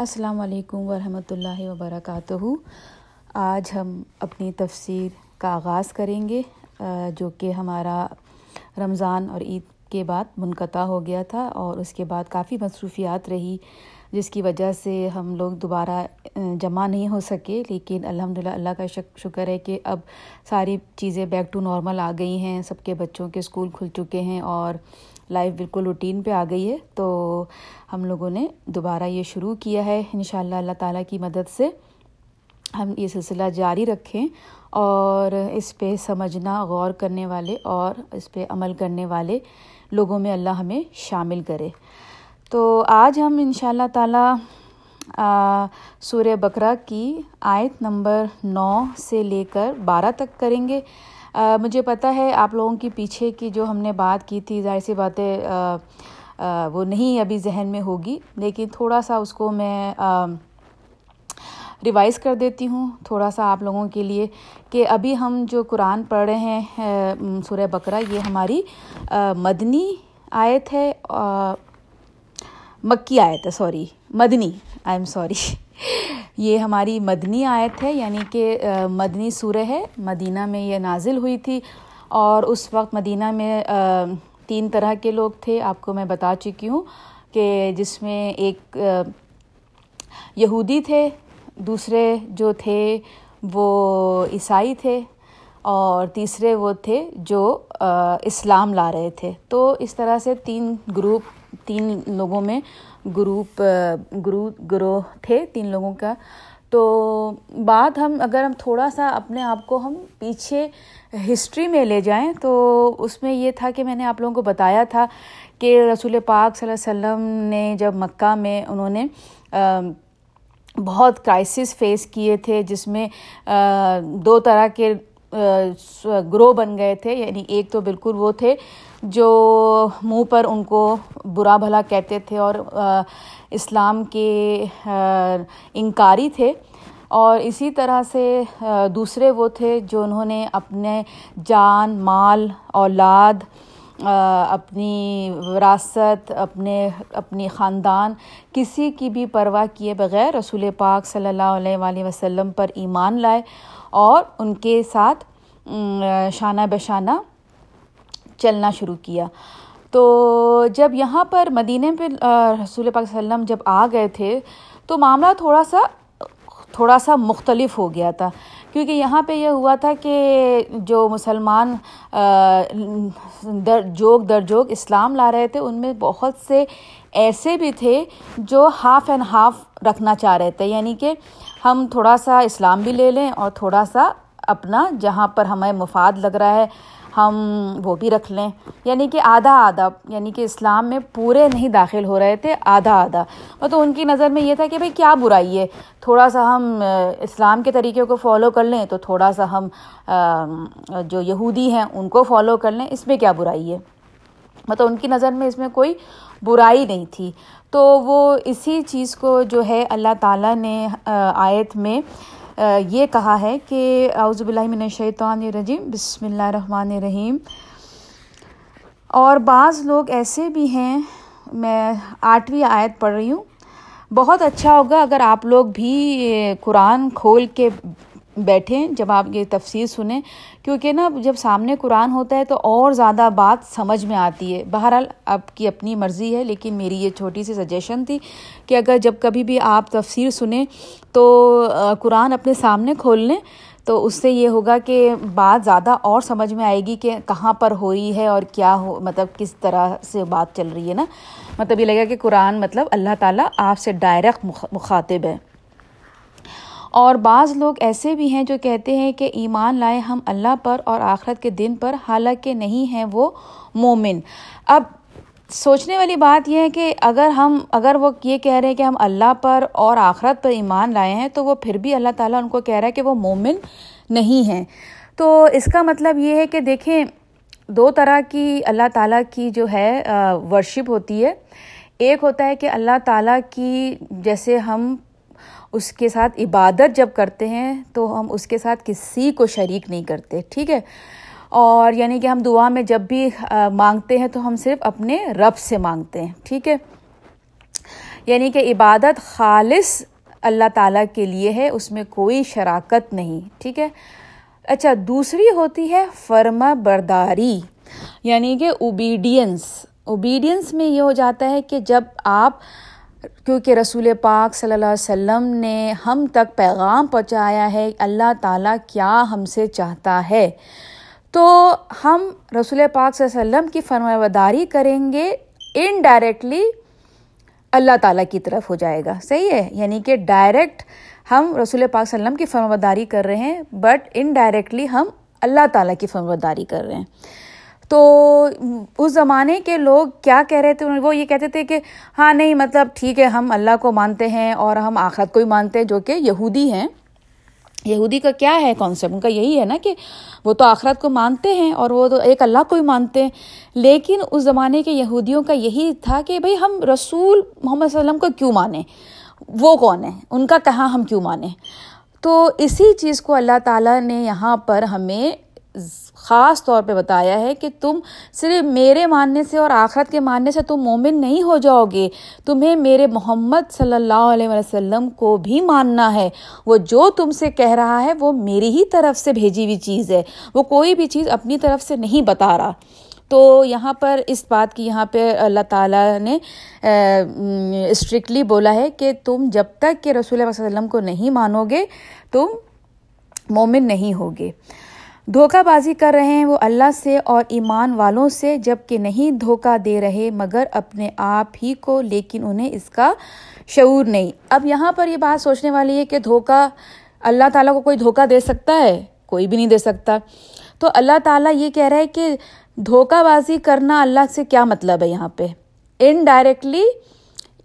السلام علیکم ورحمۃ اللہ وبرکاتہ۔ آج ہم اپنی تفسیر کا آغاز کریں گے جو کہ ہمارا رمضان اور عید کے بعد منقطع ہو گیا تھا اور اس کے بعد کافی مصروفیات رہی، جس کی وجہ سے ہم لوگ دوبارہ جمع نہیں ہو سکے۔ لیکن الحمد للہ اللہ کا شکر ہے کہ اب ساری چیزیں بیک ٹو نارمل آ گئی ہیں، سب کے بچوں کے اسکول کھل چکے ہیں اور لائف بالکل روٹین پہ آ گئی ہے تو ہم لوگوں نے دوبارہ یہ شروع کیا ہے ان شاء اللہ اللہ تعالیٰ کی مدد سے ہم یہ سلسلہ جاری رکھیں اور اس پہ سمجھنا، غور کرنے والے اور اس پہ عمل کرنے والے لوگوں میں اللہ ہمیں شامل کرے۔ تو آج ہم ان شاء اللہ تعالیٰ سورہ بکرا کی آیت نمبر نو سے لے کر بارہ تک کریں گے۔ مجھے پتہ ہے آپ لوگوں کی پیچھے کی جو ہم نے بات کی تھی، ظاہر سی باتیں وہ نہیں ابھی ذہن میں ہوگی، لیکن تھوڑا سا اس کو میں ریوائز کر دیتی ہوں تھوڑا سا آپ لوگوں کے لیے کہ ابھی ہم جو قرآن پڑھ رہے ہیں سورہ بکرا یہ ہماری مدنی آیت ہے مکی آیت ہے، sorry, Madani I am sorry یہ ہماری مدنی آیت ہے یعنی کہ مدنی سورہ ہے، مدینہ میں یہ نازل ہوئی تھی اور اس وقت مدینہ میں تین طرح کے لوگ تھے۔ آپ کو میں بتا چکی ہوں کہ جس میں ایک یہودی تھے، دوسرے جو تھے وہ عیسائی تھے اور تیسرے وہ تھے جو اسلام لا رہے تھے۔ تو اس طرح سے تین گروپ، تین لوگوں میں گروپ گرو، گروہ تھے تین لوگوں کا۔ تو بات ہم اگر ہم تھوڑا سا اپنے آپ کو ہم پیچھے ہسٹری میں لے جائیں تو اس میں یہ تھا کہ میں نے آپ لوگوں کو بتایا تھا کہ رسول پاک صلی اللہ علیہ وسلم نے جب مکہ میں انہوں نے بہت کرائسس فیس کیے تھے جس میں دو طرح کے گروہ بن گئے تھے یعنی ایک تو بالکل وہ تھے جو منہ پر ان کو برا بھلا کہتے تھے اور اسلام کے انکاری تھے۔ اور اسی طرح سے دوسرے وہ تھے جو انہوں نے اپنے جان، مال، اولاد اپنی وراثت، اپنے، اپنی خاندان، کسی کی بھی پرواہ کیے بغیر رسول پاک صلی اللہ علیہ وآلہ وسلم پر ایمان لائے اور ان کے ساتھ شانہ بشانہ چلنا شروع کیا۔ تو جب یہاں پر مدینہ پہ رسول پاک صلی اللہ علیہ وسلم جب آ گئے تھے، تو معاملہ تھوڑا سا تھوڑا سا مختلف ہو گیا تھا۔ کیونکہ یہاں پہ یہ ہوا تھا کہ جو مسلمان در جوگ در جوگ اسلام لا رہے تھے، ان میں بہت سے ایسے بھی تھے جو ہاف اینڈ ہاف رکھنا چاہ رہے تھے۔ یعنی کہ ہم تھوڑا سا اسلام بھی لے لیں اور تھوڑا سا اپنا، جہاں پر ہمیں مفاد لگ رہا ہے ہم وہ بھی رکھ لیں۔ یعنی کہ آدھا آدھا یعنی کہ اسلام میں پورے نہیں داخل ہو رہے تھے، آدھا آدھا۔ تو ان کی نظر میں یہ تھا کہ بھائی کیا برائی ہے۔ تھوڑا سا ہم اسلام کے طریقے کو فالو کر لیں تو تھوڑا سا ہم جو یہودی ہیں، ان کو فالو کر لیں۔ اس میں کیا برائی ہے؟ مطلب ان کی نظر میں اس میں کوئی برائی نہیں تھی۔ تو وہ اسی چیز کو جو ہے اللہ تعالیٰ نے آیت میں یہ کہا ہے کہ اعوذ باللہ من الشیطان الرجیم، بسم اللہ الرحمن الرحیم۔ اور بعض لوگ ایسے بھی ہیں، میں آٹھویں آیت پڑھ رہی ہوں۔ بہت اچھا ہوگا اگر آپ لوگ بھی قرآن کھول کے بیٹھیں جب آپ یہ تفسیر سنیں، کیونکہ نا جب سامنے قرآن ہوتا ہے تو اور زیادہ بات سمجھ میں آتی ہے۔ بہرحال آپ کی اپنی مرضی ہے، لیکن میری یہ چھوٹی سی سجیشن تھی کہ اگر جب کبھی بھی آپ تفسیر سنیں تو قرآن اپنے سامنے کھول لیں، تو اس سے یہ ہوگا کہ بات زیادہ اور سمجھ میں آئے گی کہ کہاں پر ہو رہی ہے اور کیا ہو مطلب کس طرح سے بات چل رہی ہے نا۔ مطلب یہ لگا کہ قرآن مطلب اللہ تعالیٰ آپ سے ڈائریکٹ مخاطب ہے۔ اور بعض لوگ ایسے بھی ہیں جو کہتے ہیں کہ ایمان لائے ہم اللہ پر اور آخرت کے دن پر، حالانکہ نہیں ہیں وہ مومن۔ اب سوچنے والی بات یہ ہے کہ اگر ہم، اگر وہ یہ کہہ رہے ہیں کہ ہم اللہ پر اور آخرت پر ایمان لائے ہیں، تو وہ پھر بھی اللہ تعالیٰ ان کو کہہ رہا ہے کہ وہ مومن نہیں ہیں۔ تو اس کا مطلب یہ ہے کہ دیکھیں، دو طرح کی اللہ تعالیٰ کی جو ہے ورشپ ہوتی ہے۔ ایک ہوتا ہے کہ اللہ تعالیٰ کی جیسے ہم اس کے ساتھ عبادت جب کرتے ہیں تو ہم اس کے ساتھ کسی کو شریک نہیں کرتے، ٹھیک ہے؟ اور یعنی کہ ہم دعا میں جب بھی مانگتے ہیں تو ہم صرف اپنے رب سے مانگتے ہیں، ٹھیک ہے؟ یعنی کہ عبادت خالص اللہ تعالیٰ کے لیے ہے، اس میں کوئی شراکت نہیں، ٹھیک ہے؟ اچھا دوسری ہوتی ہے فرما برداری یعنی کہ اوبیڈینس اوبیڈینس میں یہ ہو جاتا ہے کہ جب آپ کیونکہ رسول پاک صلی اللہ علیہ وسلم نے ہم تک پیغام پہنچایا ہے اللہ تعالیٰ کیا ہم سے چاہتا ہے۔ تو ہم رسول پاک صلی اللہ علیہ وسلم کی فرما برداری کریں گے انڈائریکٹلی اللہ تعالیٰ کی طرف ہو جائے گا۔ صحیح ہے؟ یعنی کہ ڈائریکٹ ہم رسول پاک صلی اللہ علیہ وسلم کی فرموداری کر رہے ہیں بٹ انڈائریکٹلی ہم اللہ تعالیٰ کی فرموداری کر رہے ہیں۔ تو اس زمانے کے لوگ کیا کہہ رہے تھے؟ وہ یہ کہتے تھے کہ ہاں نہیں مطلب ٹھیک ہے، ہم اللہ کو مانتے ہیں اور ہم آخرت کو ہی مانتے ہیں، جو کہ یہودی ہیں۔ یہودی کا کیا ہے کانسیپٹ ان کا یہی ہے نا کہ وہ تو آخرت کو مانتے ہیں اور وہ تو ایک اللہ کو ہی مانتے ہیں۔ لیکن اس زمانے کے یہودیوں کا یہی تھا کہ بھائی، ہم رسول محمد صلی اللہ علیہ وسلم کو کیوں مانیں؟ وہ کون ہے؟ ان کا کہاں ہم کیوں مانیں؟ تو اسی چیز کو اللہ تعالیٰ نے یہاں پر ہمیں خاص طور پہ بتایا ہے کہ تم صرف میرے ماننے سے اور آخرت کے ماننے سے تم مومن نہیں ہو جاؤ گے۔ تمہیں میرے محمد صلی اللہ علیہ وسلم کو بھی ماننا ہے۔ وہ جو تم سے کہہ رہا ہے وہ میری ہی طرف سے بھیجی ہوئی چیز ہے۔ وہ کوئی بھی چیز اپنی طرف سے نہیں بتا رہا۔ تو یہاں پر اس بات کی یہاں پہ اللہ تعالیٰ نے اسٹرکٹلی بولا ہے کہ تم جب تک کہ رسول اللہ علیہ وسلم کو نہیں مانو گے، تم مومن نہیں ہوگے۔ دھوکہ بازی کر رہے ہیں وہ اللہ سے اور ایمان والوں سے جبکہ نہیں دھوکہ دے رہے مگر اپنے آپ ہی کو، لیکن انہیں اس کا شعور نہیں۔ اب یہاں پر یہ بات سوچنے والی ہے کہ دھوکہ، اللہ تعالیٰ کو کوئی دھوکہ دے سکتا ہے؟ کوئی بھی نہیں دے سکتا۔ تو اللہ تعالیٰ یہ کہہ رہا ہے کہ دھوکہ بازی کرنا اللہ سے کیا مطلب ہے یہاں پہ؟ انڈائریکٹلی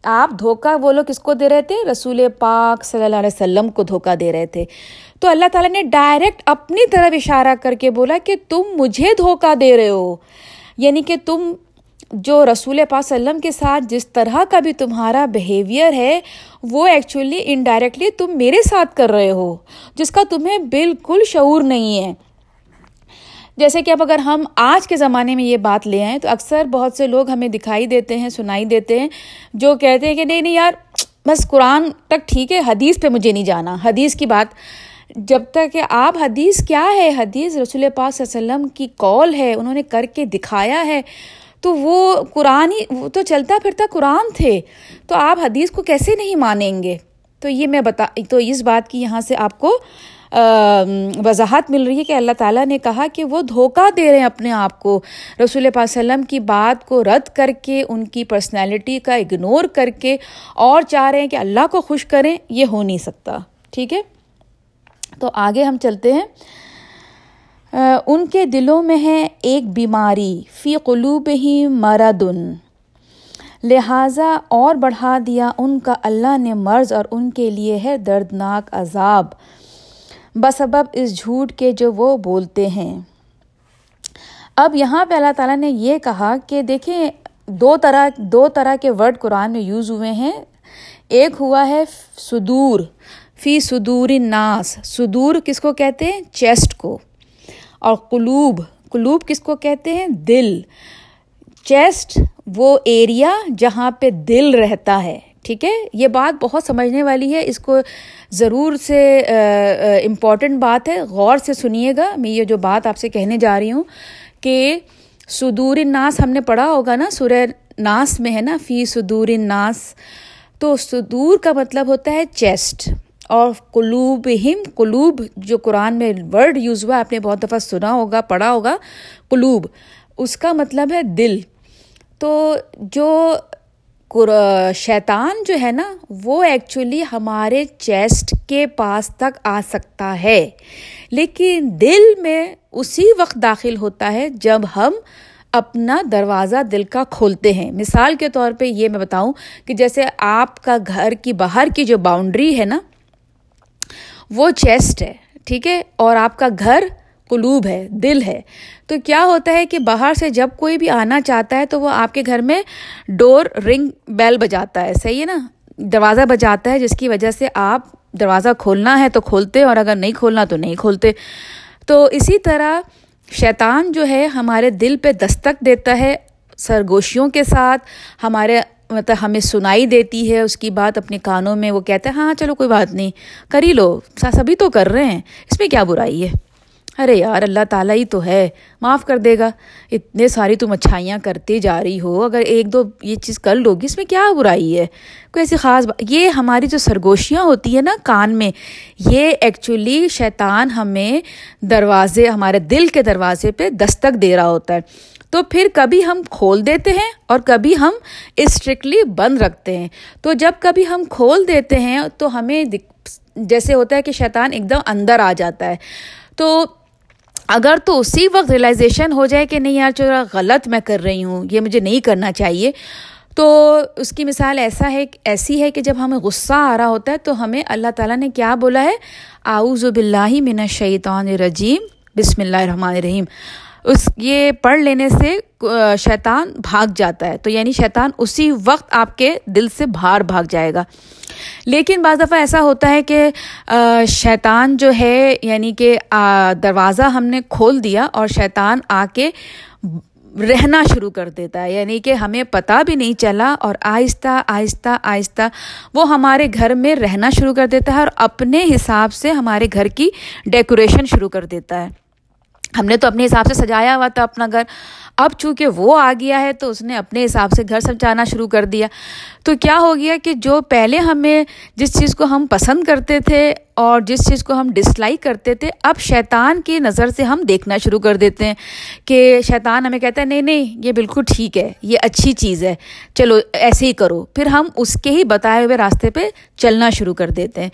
آپ دھوکہ وہ لوگ کس کو دے رہے تھے؟ رسول پاک صلی اللہ علیہ وسلم کو دھوکہ دے رہے تھے۔ تو اللہ تعالیٰ نے ڈائریکٹ اپنی طرف اشارہ کر کے بولا کہ تم مجھے دھوکہ دے رہے ہو۔ یعنی کہ تم جو رسول پاک وسلم کے ساتھ جس طرح کا بھی تمہارا بیہیویئر ہے، وہ ایکچولی انڈائریکٹلی تم میرے ساتھ کر رہے ہو، جس کا تمہیں بالکل شعور نہیں ہے۔ جیسے کہ اب اگر ہم آج کے زمانے میں یہ بات لے آئیں تو اکثر بہت سے لوگ ہمیں دکھائی دیتے ہیں، سنائی دیتے ہیں، جو کہتے ہیں کہ نہیں نہیں یار، بس قرآن تک ٹھیک ہے، حدیث پہ مجھے نہیں جانا۔ حدیث کی بات، جب تک کہ آپ، حدیث کیا ہے؟ حدیث رسول پاک صلی اللہ علیہ وسلم کی کال ہے، انہوں نے کر کے دکھایا ہے۔ تو وہ قرآن ہی، وہ تو چلتا پھرتا قرآن تھے۔ تو آپ حدیث کو کیسے نہیں مانیں گے؟ تو یہ میں بتا، تو اس بات کی یہاں سے آپ کو وضاحت مل رہی ہے کہ اللہ تعالیٰ نے کہا کہ وہ دھوکہ دے رہے ہیں اپنے آپ کو۔ رسول پاک وسلم کی بات کو رد کر کے، ان کی پرسنالٹی کا اگنور کر کے اور چاہ رہے ہیں کہ اللہ کو خوش کریں، یہ ہو نہیں سکتا۔ ٹھیک ہے؟ تو آگے ہم چلتے ہیں۔ ان کے دلوں میں ہے ایک بیماری، فی قلوب ہی مردن لہٰذا اور بڑھا دیا ان کا اللہ نے مرض اور ان کے لیے ہے دردناک عذاب۔ بسبب اس جھوٹ کے جو وہ بولتے ہیں۔ اب یہاں پہ اللہ تعالیٰ نے یہ کہا کہ دیکھیں، دو طرح دو طرح کے ورڈ قرآن میں یوز ہوئے ہیں۔ ایک ہوا ہے صدور، فی صدور ناس صدور کس کو کہتے ہیں؟ چیسٹ کو۔ اور قلوب قلوب کس کو کہتے ہیں؟ دل۔ چیسٹ وہ ایریا جہاں پہ دل رہتا ہے۔ ٹھیک ہے؟ یہ بات بہت سمجھنے والی ہے۔ اس کو ضرور سے امپورٹنٹ بات ہے۔ غور سے سنیے گا۔ میں یہ جو بات آپ سے کہنے جا رہی ہوں کہ صدور ناس ہم نے پڑھا ہوگا نا، سورہ ناس میں ہے نا، فی صدور ناس تو صدور کا مطلب ہوتا ہے چیسٹ۔ اور قلوب ہم قلوب جو قرآن میں ورڈ یوز ہوا، آپ نے بہت دفعہ سنا ہوگا، پڑھا ہوگا۔ قلوب، اس کا مطلب ہے دل۔ تو جو شیطان جو ہے نا، وہ ایکچولی ہمارے چیسٹ کے پاس تک آ سکتا ہے۔ لیکن دل میں اسی وقت داخل ہوتا ہے جب ہم اپنا دروازہ دل کا کھولتے ہیں۔ مثال کے طور پہ یہ میں بتاؤں کہ جیسے آپ کا گھر کی باہر کی جو باؤنڈری ہے نا، وہ چیسٹ ہے، ٹھیک ہے؟ اور آپ کا گھر قلوب ہے، دل ہے۔ تو کیا ہوتا ہے کہ باہر سے جب کوئی بھی آنا چاہتا ہے تو وہ آپ کے گھر میں ڈور رنگ بیل بجاتا ہے، صحیح ہے نا؟ دروازہ بجاتا ہے جس کی وجہ سے آپ دروازہ کھولنا ہے تو کھولتے اور اگر نہیں کھولنا تو نہیں کھولتے۔ تو اسی طرح شیطان جو ہے ہمارے دل پہ دستک دیتا ہے سرگوشیوں کے ساتھ، ہمارے مطلب ہمیں سنائی دیتی ہے، اس کی بات اپنے کانوں میں وہ کہتا ہے ہاں چلو کوئی بات نہیں، کر ہی لو سبھی تو کر رہے ہیں، اس میں کیا برائی ہے؟ ارے یار، اللہ تعالیٰ ہی تو ہے۔ معاف کر دے گا۔ اتنے ساری تم اچھائیاں کرتے جا رہی ہو۔ اگر ایک دو یہ چیز کر لو گی، اس میں کیا برائی ہے؟ کوئی ایسی خاص یہ ہماری جو سرگوشیاں ہوتی ہیں نا کان میں، یہ ایکچولی شیطان ہمیں دروازے، ہمارے دل کے دروازے پہ دستک دے رہا ہوتا ہے۔ تو پھر کبھی ہم کھول دیتے ہیں اور کبھی ہم اسٹرکٹلی بند رکھتے ہیں۔ تو جب کبھی ہم کھول دیتے ہیں تو ہمیں جیسے ہوتا ہے کہ شیطان ایک دم اندر آ جاتا ہے۔ تو اگر تو اسی وقت ریئلائزیشن ہو جائے کہ نہیں یار چورا غلط میں کر رہی ہوں، یہ مجھے نہیں کرنا چاہیے، تو اس کی مثال ایسا ہے ایسی ہے کہ جب ہمیں غصہ آ رہا ہوتا ہے تو ہمیں اللہ تعالیٰ نے کیا بولا ہے؟ آؤز باللہ من الشیطان الرجیم، بسم اللہ الرحمن الرحیم۔ اس یہ پڑھ لینے سے شیطان بھاگ جاتا ہے۔ تو یعنی شیطان اسی وقت آپ کے دل سے باہر بھاگ جائے گا۔ لیکن بعض دفعہ ایسا ہوتا ہے کہ شیطان جو ہے یعنی کہ دروازہ ہم نے کھول دیا اور شیطان آ کے رہنا شروع کر دیتا ہے۔ یعنی کہ ہمیں پتہ بھی نہیں چلا اور آہستہ آہستہ آہستہ وہ ہمارے گھر میں رہنا شروع کر دیتا ہے اور اپنے حساب سے ہمارے گھر کی ڈیکوریشن شروع کر دیتا ہے۔ ہم نے تو اپنے حساب سے سجایا ہوا تھا اپنا گھر۔ اب چونکہ وہ آ گیا ہے تو اس نے اپنے حساب سے گھر سجانا شروع کر دیا۔ تو کیا ہو گیا کہ جو پہلے ہمیں جس چیز کو ہم پسند کرتے تھے اور جس چیز کو ہم ڈسلائک کرتے تھے، اب شیطان کی نظر سے ہم دیکھنا شروع کر دیتے ہیں کہ شیطان ہمیں کہتا ہے، نہیں نہیں، یہ بالکل ٹھیک ہے، یہ اچھی چیز ہے، چلو ایسے ہی کرو۔ پھر ہم اس کے ہی بتائے ہوئے راستے پہ چلنا شروع کر دیتے ہیں۔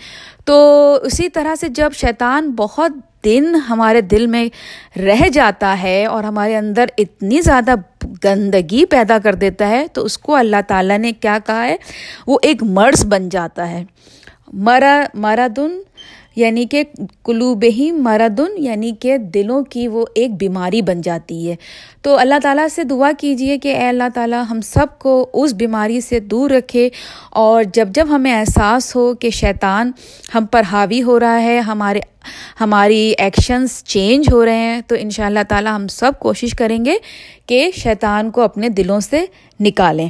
تو اسی طرح سے جب شیطان بہت دن ہمارے دل میں رہ جاتا ہے اور ہمارے اندر اتنی زیادہ گندگی پیدا کر دیتا ہے، تو اس کو اللہ تعالیٰ نے کیا کہا ہے؟ وہ ایک مرض بن جاتا ہے۔ مرا، مرادن یعنی کہ قلوب ہی مردن یعنی کہ دلوں کی وہ ایک بیماری بن جاتی ہے۔ تو اللہ تعالیٰ سے دعا کیجیے کہ اے اللہ تعالیٰ ہم سب کو اس بیماری سے دور رکھے اور جب جب ہمیں احساس ہو کہ شیطان ہم پر حاوی ہو رہا ہے، ہمارے، ہماری ایکشنز چینج ہو رہے ہیں، تو ان شاء اللہ تعالیٰ ہم سب کوشش کریں گے کہ شیطان کو اپنے دلوں سے نکالیں۔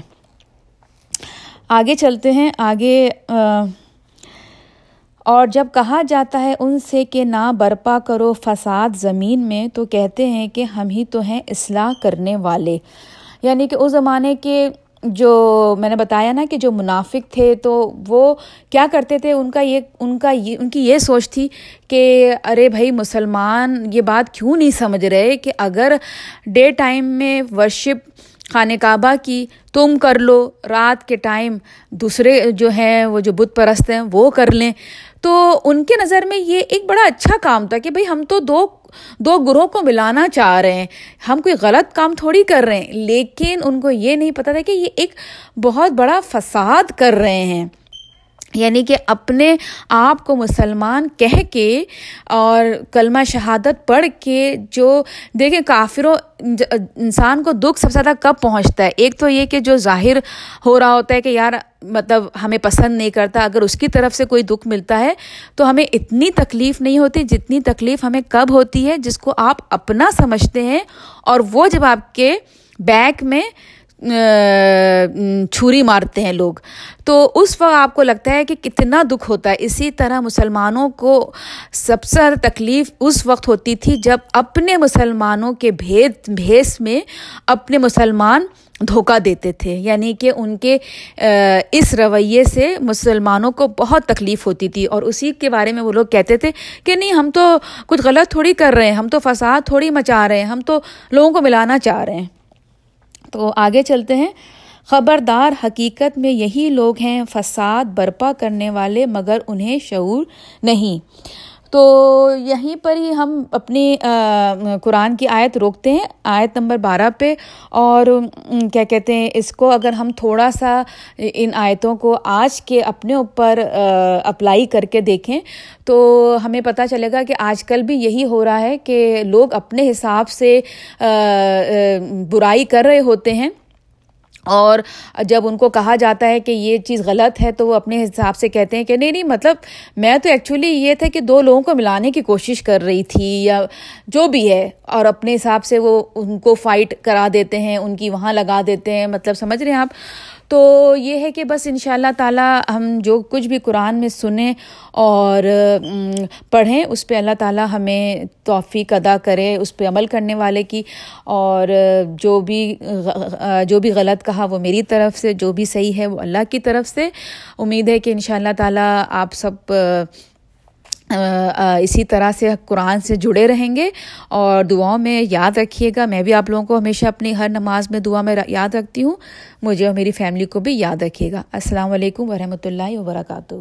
آگے چلتے ہیں، آگے اور جب کہا جاتا ہے ان سے کہ نہ برپا کرو فساد زمین میں، تو کہتے ہیں کہ ہم ہی تو ہیں اصلاح کرنے والے۔ یعنی کہ اس زمانے کے جو میں نے بتایا نا کہ جو منافق تھے، تو وہ کیا کرتے تھے؟ ان کا یہ، ان کا یہ، ان کی یہ سوچ تھی کہ ارے بھائی، مسلمان یہ بات کیوں نہیں سمجھ رہے کہ اگر ڈے ٹائم میں ورشپ خانہ کعبہ کی، تم کر لو رات کے ٹائم دوسرے جو ہیں، وہ جو بت پرست ہیں، وہ کر لیں۔ تو ان کے نظر میں یہ ایک بڑا اچھا کام تھا کہ بھائی ہم تو دو دو گروہ کو ملانا چاہ رہے ہیں۔ ہم کوئی غلط کام تھوڑی کر رہے ہیں، لیکن ان کو یہ نہیں پتہ تھا کہ یہ ایک بہت بڑا فساد کر رہے ہیں۔ یعنی کہ اپنے آپ کو مسلمان کہہ کے اور کلمہ شہادت پڑھ کے جو دیکھیں کافروں، انسان کو دکھ سب سے زیادہ کب پہنچتا ہے؟ ایک تو یہ کہ جو ظاہر ہو رہا ہوتا ہے کہ یار مطلب ہمیں پسند نہیں کرتا، اگر اس کی طرف سے کوئی دکھ ملتا ہے تو ہمیں اتنی تکلیف نہیں ہوتی جتنی تکلیف ہمیں کب ہوتی ہے جس کو آپ اپنا سمجھتے ہیں اور وہ جب آپ کے بیک میں چھری مارتے ہیں لوگ۔ تو اس وقت آپ کو لگتا ہے کہ کتنا دکھ ہوتا ہے۔ اسی طرح مسلمانوں کو سب سے زیادہ تکلیف اس وقت ہوتی تھی جب اپنے مسلمانوں کے بھید، بھیس میں اپنے مسلمان دھوکہ دیتے تھے۔ یعنی کہ ان کے اس رویے سے مسلمانوں کو بہت تکلیف ہوتی تھی۔ اور اسی کے بارے میں وہ لوگ کہتے تھے کہ نہیں، ہم تو کچھ غلط تھوڑی کر رہے ہیں۔ ہم تو فساد تھوڑی مچا رہے ہیں۔ ہم تو لوگوں کو ملانا چاہ رہے ہیں۔ تو آگے چلتے ہیں۔ خبردار حقیقت میں یہی لوگ ہیں، فساد برپا کرنے والے مگر انہیں شعور نہیں۔ تو یہیں پر ہی ہم اپنی قرآن کی آیت روکتے ہیں، آیت نمبر بارہ پہ۔ اور کیا کہتے ہیں، اس کو اگر ہم تھوڑا سا ان آیتوں کو آج کے اپنے اوپر اپلائی کر کے دیکھیں تو ہمیں پتہ چلے گا کہ آج کل بھی یہی ہو رہا ہے کہ لوگ اپنے حساب سے برائی کر رہے ہوتے ہیں۔ اور جب ان کو کہا جاتا ہے کہ یہ چیز غلط ہے تو وہ اپنے حساب سے کہتے ہیں کہ نہیں نہیں مطلب میں تو ایکچولی یہ تھا کہ دو لوگوں کو ملانے کی کوشش کر رہی تھی یا جو بھی ہے، اور اپنے حساب سے وہ ان کو فائٹ کرا دیتے ہیں، ان کی وہاں لگا دیتے ہیں۔ مطلب سمجھ رہے ہیں آپ؟ تو یہ ہے کہ بس ان شاء اللہ تعالیٰ ہم جو کچھ بھی قرآن میں سنیں اور پڑھیں، اس پہ اللہ تعالیٰ ہمیں توفیق ادا کرے اس پہ عمل کرنے والے کی۔ اور جو بھی جو بھی غلط کہا وہ میری طرف سے، جو بھی صحیح ہے وہ اللہ کی طرف سے۔ امید ہے کہ ان شاء اللہ تعالیٰ آپ سب اسی طرح سے قرآن سے جڑے رہیں گے اور دعاؤں میں یاد رکھیے گا۔ میں بھی آپ لوگوں کو ہمیشہ اپنی ہر نماز میں دعا میں یاد رکھتی ہوں۔ مجھے اور میری فیملی کو بھی یاد رکھیے گا۔ السلام علیکم ورحمۃ اللہ وبرکاتہ۔